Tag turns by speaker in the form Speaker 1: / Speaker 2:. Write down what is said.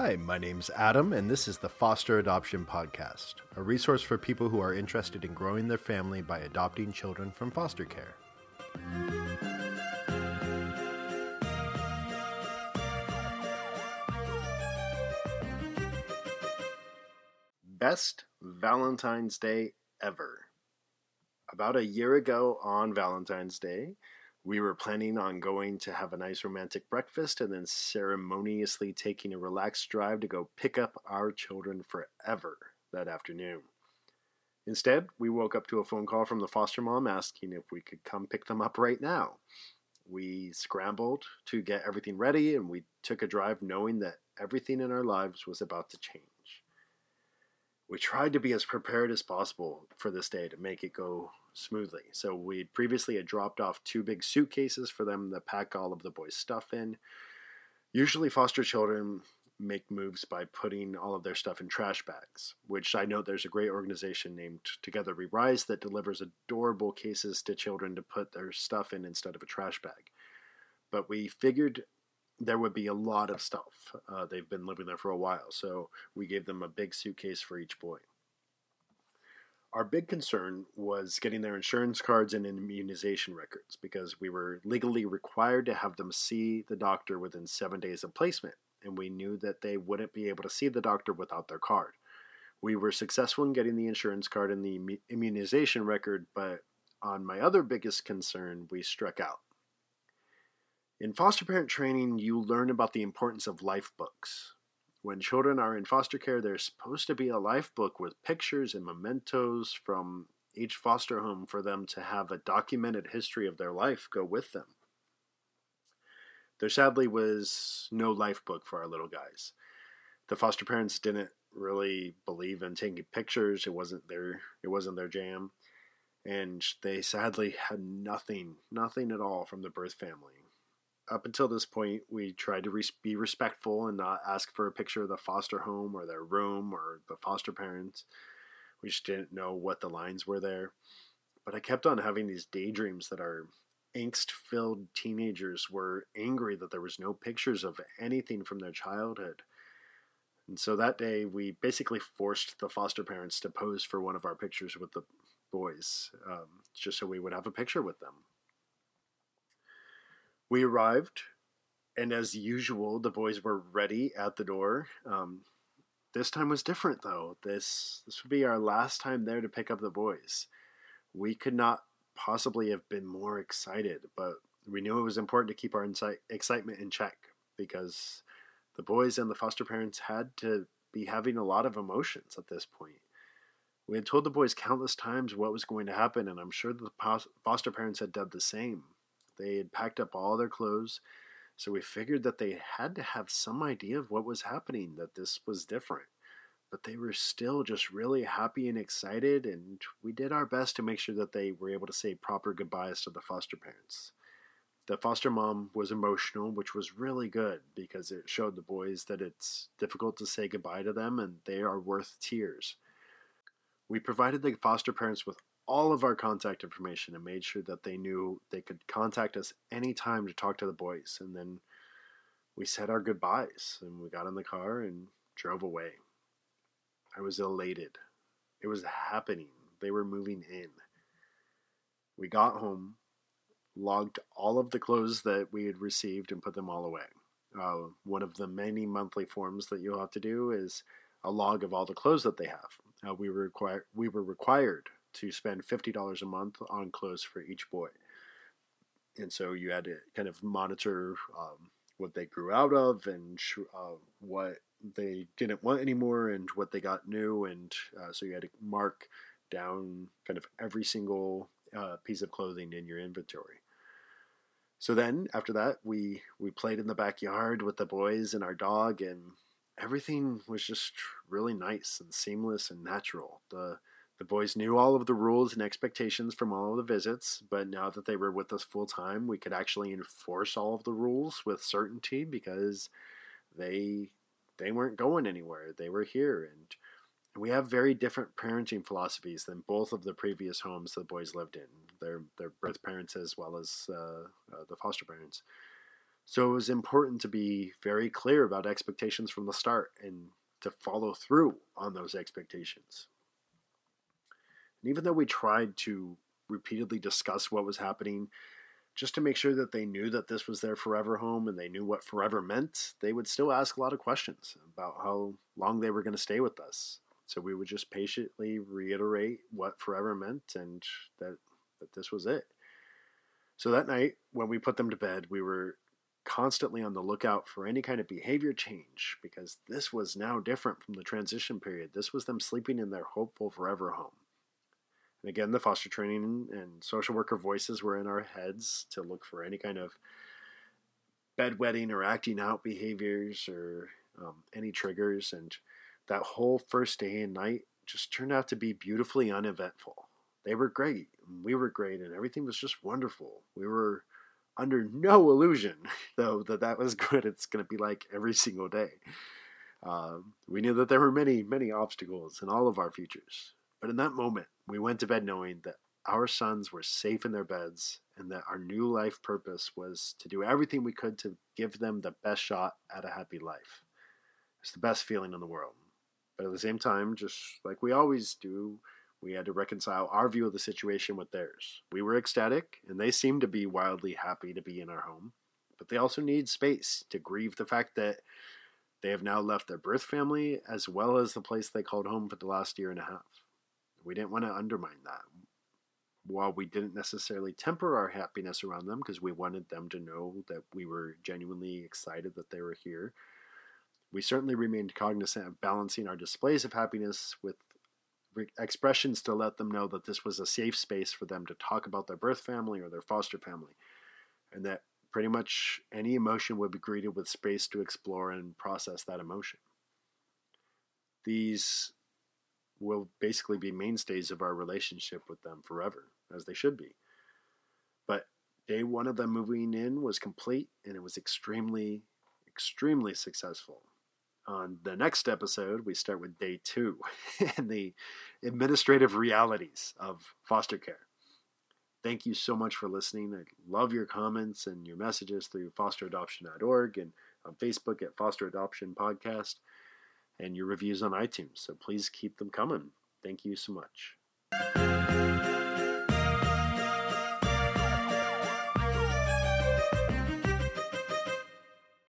Speaker 1: Hi, my name's Adam, and this is the Foster Adoption Podcast, a resource for people who are interested in growing their family by adopting children from foster care. Best Valentine's Day ever. About a year ago on Valentine's Day, we were planning on going to have a nice romantic breakfast and then ceremoniously taking a relaxed drive to go pick up our children forever that afternoon. Instead, we woke up to a phone call from the foster mom asking if we could come pick them up right now. We scrambled to get everything ready and we took a drive knowing that everything in our lives was about to change. We tried to be as prepared as possible for this day to make it go smoothly. So we previously had dropped off two big suitcases for them to pack all of the boys' stuff in. Usually, foster children make moves by putting all of their stuff in trash bags, which I know there's a great organization named Together We Rise that delivers adorable cases to children to put their stuff in instead of a trash bag. But we figured there would be a lot of stuff. Uh, they've been living there for a while, so we gave them a big suitcase for each boy. Our big concern was getting their insurance cards and immunization records because we were legally required to have them see the doctor within seven days of placement, and we knew that they wouldn't be able to see the doctor without their card. We were successful in getting the insurance card and the immunization record, but on my other biggest concern, we struck out. In foster parent training, you learn about the importance of life books, when children are in foster care, there's supposed to be a life book with pictures and mementos from each foster home for them to have a documented history of their life go with them. There sadly was no life book for our little guys. The foster parents didn't really believe in taking pictures. It wasn't their it wasn't their jam. And they sadly had nothing, nothing at all from the birth family up until this point, we tried to be respectful and not ask for a picture of the foster home or their room or the foster parents. We just didn't know what the lines were there. But I kept on having these daydreams that our angst filled teenagers were angry that there was no pictures of anything from their childhood. And so that day, we basically forced the foster parents to pose for one of our pictures with the boys, um, just so we would have a picture with them. We arrived, and as usual, the boys were ready at the door. Um, this time was different, though. This this would be our last time there to pick up the boys. We could not possibly have been more excited, but we knew it was important to keep our excitement in check because the boys and the foster parents had to be having a lot of emotions at this point. We had told the boys countless times what was going to happen, and I'm sure the foster parents had done the same. They had packed up all their clothes, so we figured that they had to have some idea of what was happening, that this was different. But they were still just really happy and excited, and we did our best to make sure that they were able to say proper goodbyes to the foster parents. The foster mom was emotional, which was really good because it showed the boys that it's difficult to say goodbye to them and they are worth tears. We provided the foster parents with all of our contact information and made sure that they knew they could contact us anytime to talk to the boys. And then we said our goodbyes and we got in the car and drove away. I was elated. It was happening. They were moving in. We got home, logged all of the clothes that we had received, and put them all away. Uh, one of the many monthly forms that you'll have to do is a log of all the clothes that they have. Uh, we were required we were required to spend $50 a month on clothes for each boy. And so you had to kind of monitor um, what they grew out of and uh, what they didn't want anymore and what they got new. And uh, so you had to mark down kind of every single uh, piece of clothing in your inventory. So then after that, we, we played in the backyard with the boys and our dog, and everything was just really nice and seamless and natural. The the boys knew all of the rules and expectations from all of the visits, but now that they were with us full time, we could actually enforce all of the rules with certainty because they they weren't going anywhere. They were here and we have very different parenting philosophies than both of the previous homes the boys lived in. Their their birth parents as well as uh, uh, the foster parents. So it was important to be very clear about expectations from the start and to follow through on those expectations. And even though we tried to repeatedly discuss what was happening, just to make sure that they knew that this was their forever home and they knew what forever meant, they would still ask a lot of questions about how long they were going to stay with us. So we would just patiently reiterate what forever meant and that, that this was it. So that night, when we put them to bed, we were constantly on the lookout for any kind of behavior change because this was now different from the transition period. This was them sleeping in their hopeful forever home. And again, the foster training and social worker voices were in our heads to look for any kind of bedwetting or acting out behaviors or um, any triggers. And that whole first day and night just turned out to be beautifully uneventful. They were great. We were great, and everything was just wonderful. We were under no illusion, though, that that was good. It's going to be like every single day. Um, we knew that there were many, many obstacles in all of our futures. But in that moment, we went to bed knowing that our sons were safe in their beds and that our new life purpose was to do everything we could to give them the best shot at a happy life. It's the best feeling in the world. But at the same time, just like we always do, we had to reconcile our view of the situation with theirs. We were ecstatic, and they seemed to be wildly happy to be in our home. But they also need space to grieve the fact that they have now left their birth family as well as the place they called home for the last year and a half. We didn't want to undermine that. While we didn't necessarily temper our happiness around them because we wanted them to know that we were genuinely excited that they were here, we certainly remained cognizant of balancing our displays of happiness with expressions to let them know that this was a safe space for them to talk about their birth family or their foster family, and that pretty much any emotion would be greeted with space to explore and process that emotion. These will basically be mainstays of our relationship with them forever, as they should be. But day one of them moving in was complete, and it was extremely, extremely successful. On the next episode, we start with day two and the administrative realities of foster care. Thank you so much for listening. I love your comments and your messages through fosteradoption.org and on Facebook at Foster Adoption Podcast and your reviews on iTunes. So please keep them coming. Thank you so much.